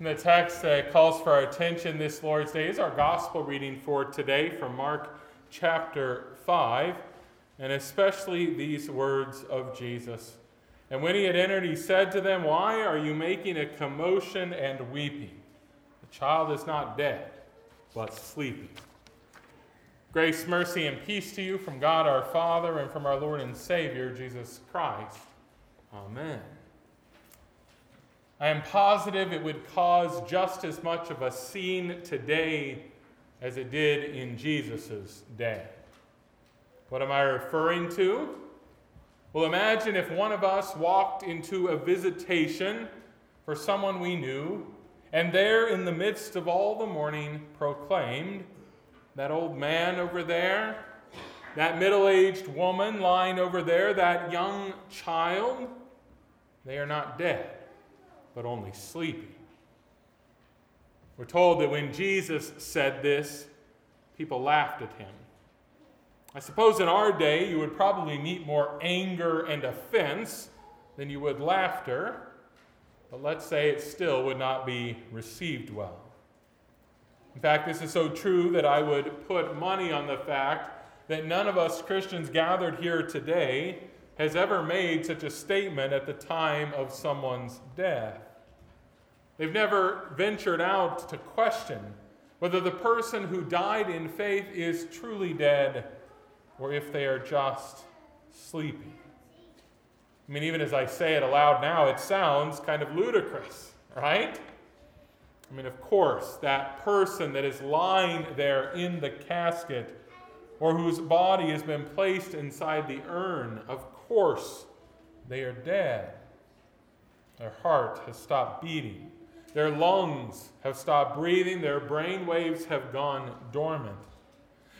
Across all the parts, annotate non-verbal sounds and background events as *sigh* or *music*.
And the text that calls for our attention this Lord's Day is our gospel reading for today from Mark chapter 5, and especially these words of Jesus. And when he had entered, he said to them, Why are you making a commotion and weeping? The child is not dead, but sleeping. Grace, mercy, and peace to you from God our Father and from our Lord and Savior, Jesus Christ. Amen. I am positive it would cause just as much of a scene today as it did in Jesus' day. What am I referring to? Well, imagine if one of us walked into a visitation for someone we knew, and there in the midst of all the mourning proclaimed, That old man over there, that middle aged woman lying over there, that young child, they are not dead but only sleeping. We're told that when Jesus said this, people laughed at him. I suppose in our day you would probably meet more anger and offense than you would laughter, but let's say it still would not be received well. In fact, this is so true that I would put money on the fact that none of us Christians gathered here today has ever made such a statement at the time of someone's death. They've never ventured out to question whether the person who died in faith is truly dead or if they are just sleeping. I mean, even as I say it aloud now, it sounds kind of ludicrous, right? I mean, of course, that person that is lying there in the casket or whose body has been placed inside the urn, of course, they are dead. Their heart has stopped beating. Their lungs have stopped breathing. Their brain waves have gone dormant.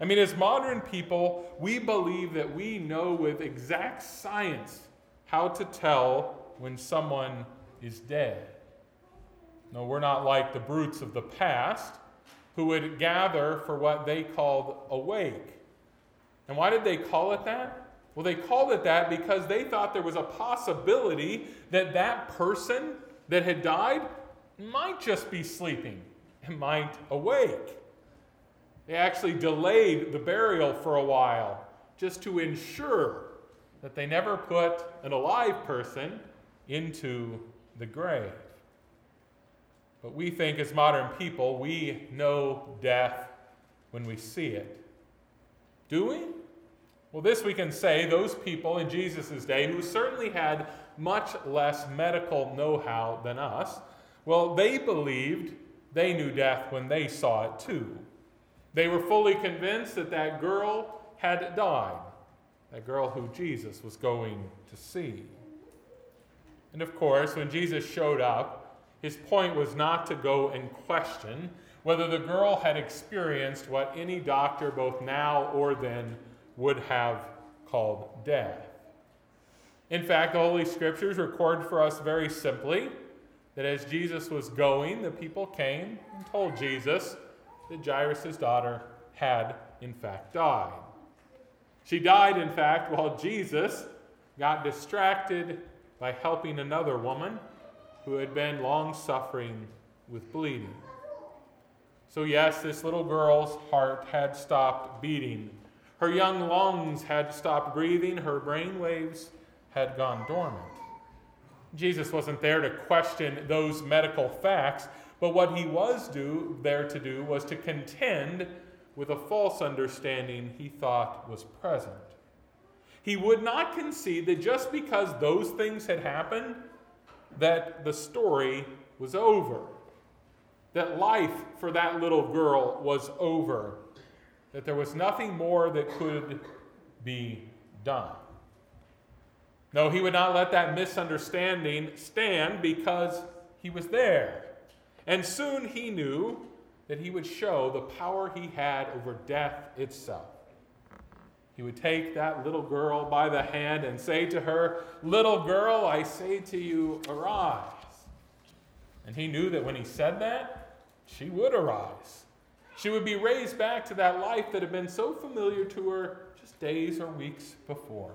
I mean, as modern people, we believe that we know with exact science how to tell when someone is dead. No, we're not like the brutes of the past who would gather for what they called a wake. And why did they call it that? Well, they called it that because they thought there was a possibility that that person that had died might just be sleeping and might awake. They actually delayed the burial for a while just to ensure that they never put an alive person into the grave. But we think, as modern people, we know death when we see it. Do we? Well, this we can say those people in Jesus' day who certainly had much less medical know how than us, well, they believed they knew death when they saw it too. They were fully convinced that that girl had died, that girl who Jesus was going to see. And of course, when Jesus showed up, his point was not to go and question whether the girl had experienced what any doctor, both now or then, would have called death. In fact, the Holy Scriptures record for us very simply that as Jesus was going, the people came and told Jesus that Jairus' daughter had, in fact, died. She died, in fact, while Jesus got distracted by helping another woman who had been long suffering with bleeding. So, yes, this little girl's heart had stopped beating. Her young lungs had stopped breathing. Her brain waves had gone dormant. Jesus wasn't there to question those medical facts, but what he was do, there to do was to contend with a false understanding he thought was present. He would not concede that just because those things had happened, that the story was over, that life for that little girl was over, that there was nothing more that could be done. No, he would not let that misunderstanding stand because he was there. And soon he knew that he would show the power he had over death itself. He would take that little girl by the hand and say to her, Little girl, I say to you, arise. And he knew that when he said that, she would arise. She would be raised back to that life that had been so familiar to her just days or weeks before.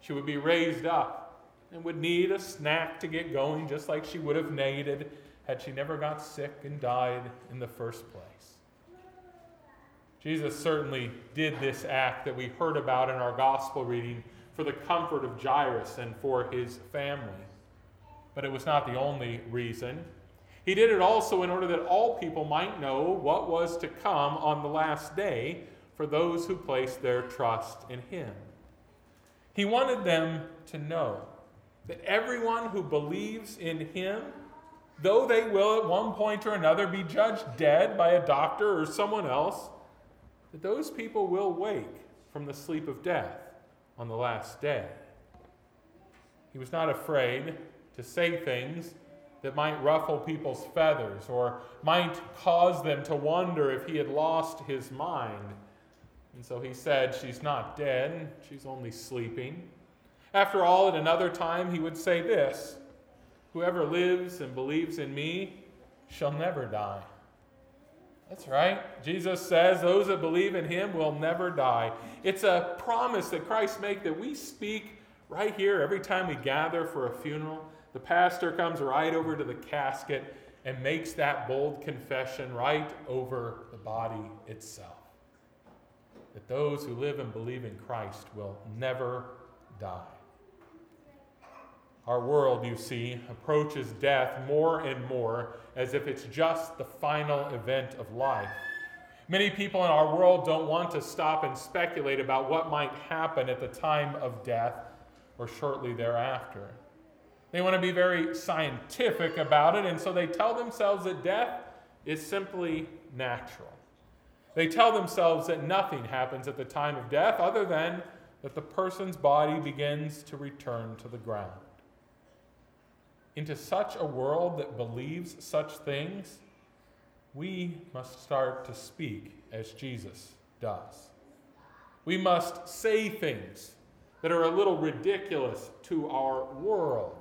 She would be raised up and would need a snack to get going, just like she would have needed had she never got sick and died in the first place. Jesus certainly did this act that we heard about in our gospel reading for the comfort of Jairus and for his family. But it was not the only reason. He did it also in order that all people might know what was to come on the last day for those who placed their trust in him. He wanted them to know that everyone who believes in him, though they will at one point or another be judged dead by a doctor or someone else, that those people will wake from the sleep of death on the last day. He was not afraid to say things that might ruffle people's feathers or might cause them to wonder if he had lost his mind. And so he said, She's not dead, she's only sleeping. After all, at another time, he would say this Whoever lives and believes in me shall never die. That's right. Jesus says those that believe in him will never die. It's a promise that Christ makes that we speak right here every time we gather for a funeral. The pastor comes right over to the casket and makes that bold confession right over the body itself. That those who live and believe in Christ will never die. Our world, you see, approaches death more and more as if it's just the final event of life. Many people in our world don't want to stop and speculate about what might happen at the time of death or shortly thereafter. They want to be very scientific about it, and so they tell themselves that death is simply natural. They tell themselves that nothing happens at the time of death other than that the person's body begins to return to the ground into such a world that believes such things, we must start to speak as Jesus does. We must say things that are a little ridiculous to our world.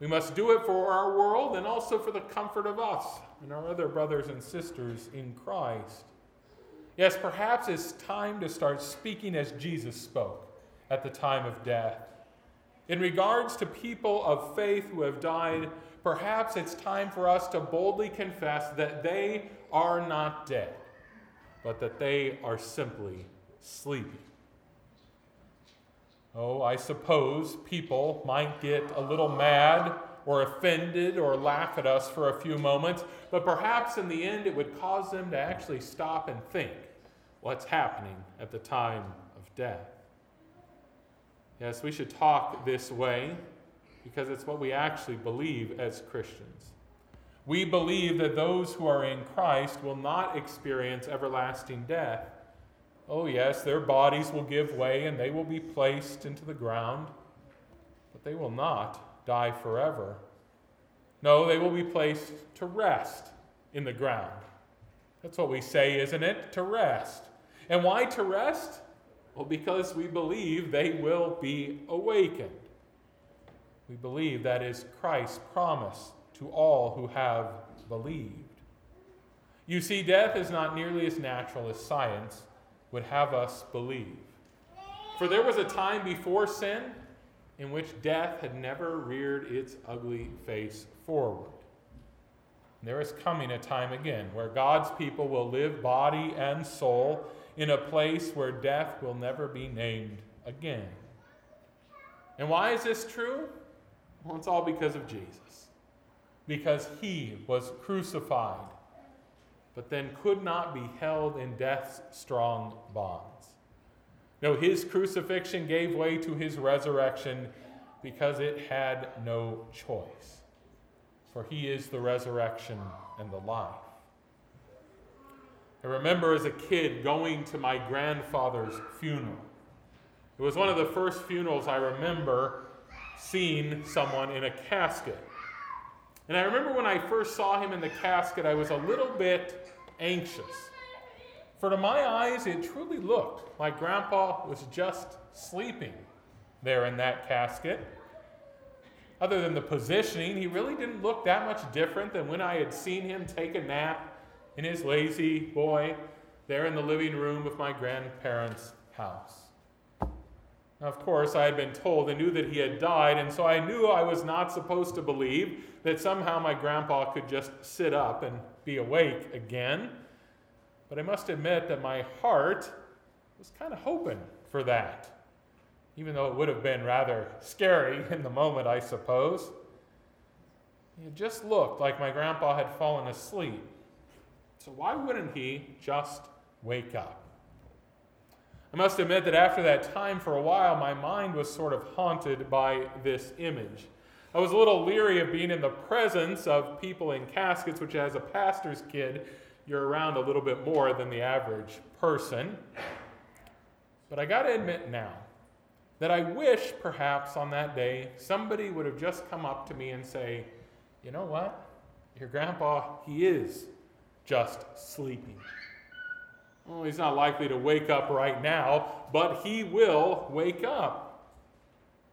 We must do it for our world and also for the comfort of us and our other brothers and sisters in Christ. Yes, perhaps it's time to start speaking as Jesus spoke at the time of death in regards to people of faith who have died, perhaps it's time for us to boldly confess that they are not dead, but that they are simply sleeping. Oh, I suppose people might get a little mad or offended or laugh at us for a few moments, but perhaps in the end it would cause them to actually stop and think what's happening at the time of death. Yes, we should talk this way because it's what we actually believe as Christians. We believe that those who are in Christ will not experience everlasting death. Oh, yes, their bodies will give way and they will be placed into the ground, but they will not die forever. No, they will be placed to rest in the ground. That's what we say, isn't it? To rest. And why to rest? Well, because we believe they will be awakened. We believe that is Christ's promise to all who have believed. You see, death is not nearly as natural as science would have us believe. For there was a time before sin in which death had never reared its ugly face forward. There is coming a time again where God's people will live body and soul in a place where death will never be named again. And why is this true? Well, it's all because of Jesus. Because he was crucified, but then could not be held in death's strong bonds. No, his crucifixion gave way to his resurrection because it had no choice. For he is the resurrection and the life. I remember as a kid going to my grandfather's funeral. It was one of the first funerals I remember seeing someone in a casket. And I remember when I first saw him in the casket, I was a little bit anxious. For to my eyes, it truly looked like Grandpa was just sleeping there in that casket. Other than the positioning, he really didn't look that much different than when I had seen him take a nap in his La-Z-Boy there in the living room of my grandparents' house. Now, of course, I had been told and knew that he had died, and so I knew I was not supposed to believe that somehow my grandpa could just sit up and be awake again. But I must admit that my heart was kind of hoping for that, even though it would have been rather scary *laughs* in the moment, I suppose. It just looked like my grandpa had fallen asleep. So why wouldn't he just wake up? I must admit that after that time, for a while, my mind was sort of haunted by this image. I was a little leery of being in the presence of people in caskets, which, as a pastor's kid, you're around a little bit more than the average person. But I got to admit now that I wish perhaps on that day somebody would have just come up to me and say, you know what? Your grandpa, he is just sleeping. Well, he's not likely to wake up right now, but he will wake up.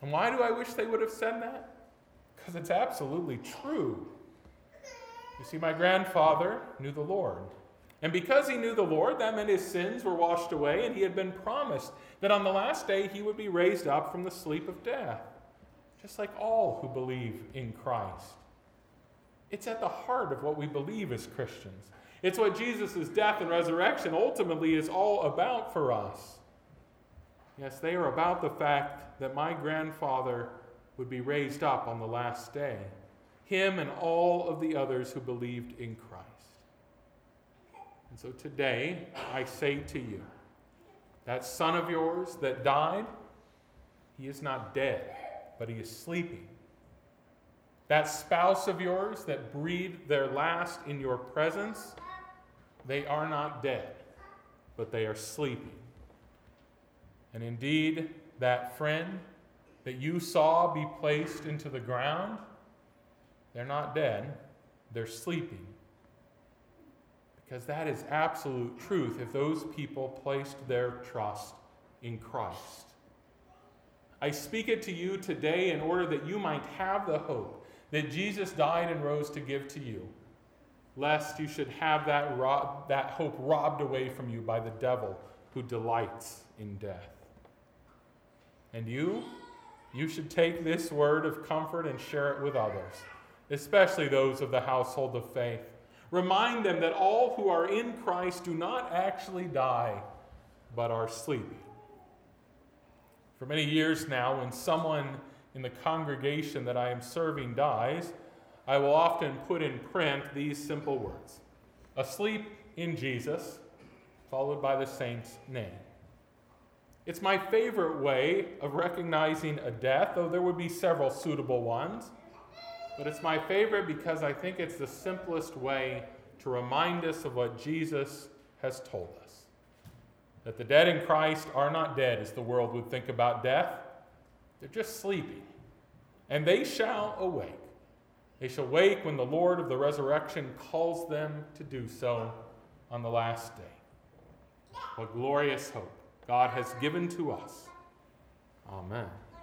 And why do I wish they would have said that? Because it's absolutely true. You see, my grandfather knew the Lord. And because he knew the Lord, that meant his sins were washed away, and he had been promised that on the last day he would be raised up from the sleep of death, just like all who believe in Christ. It's at the heart of what we believe as Christians. It's what Jesus' death and resurrection ultimately is all about for us. Yes, they are about the fact that my grandfather would be raised up on the last day, him and all of the others who believed in Christ. And so today, I say to you, that son of yours that died, he is not dead, but he is sleeping. That spouse of yours that breathed their last in your presence, they are not dead, but they are sleeping. And indeed, that friend that you saw be placed into the ground, they're not dead, they're sleeping. Because that is absolute truth if those people placed their trust in Christ. I speak it to you today in order that you might have the hope that Jesus died and rose to give to you, lest you should have that, that hope robbed away from you by the devil who delights in death. And you, you should take this word of comfort and share it with others, especially those of the household of faith. Remind them that all who are in Christ do not actually die, but are sleeping. For many years now, when someone in the congregation that I am serving dies, I will often put in print these simple words Asleep in Jesus, followed by the saint's name. It's my favorite way of recognizing a death, though there would be several suitable ones. But it's my favorite because I think it's the simplest way to remind us of what Jesus has told us. That the dead in Christ are not dead, as the world would think about death, they're just sleeping. And they shall awake. They shall wake when the Lord of the resurrection calls them to do so on the last day. What glorious hope! God has given to us. Amen.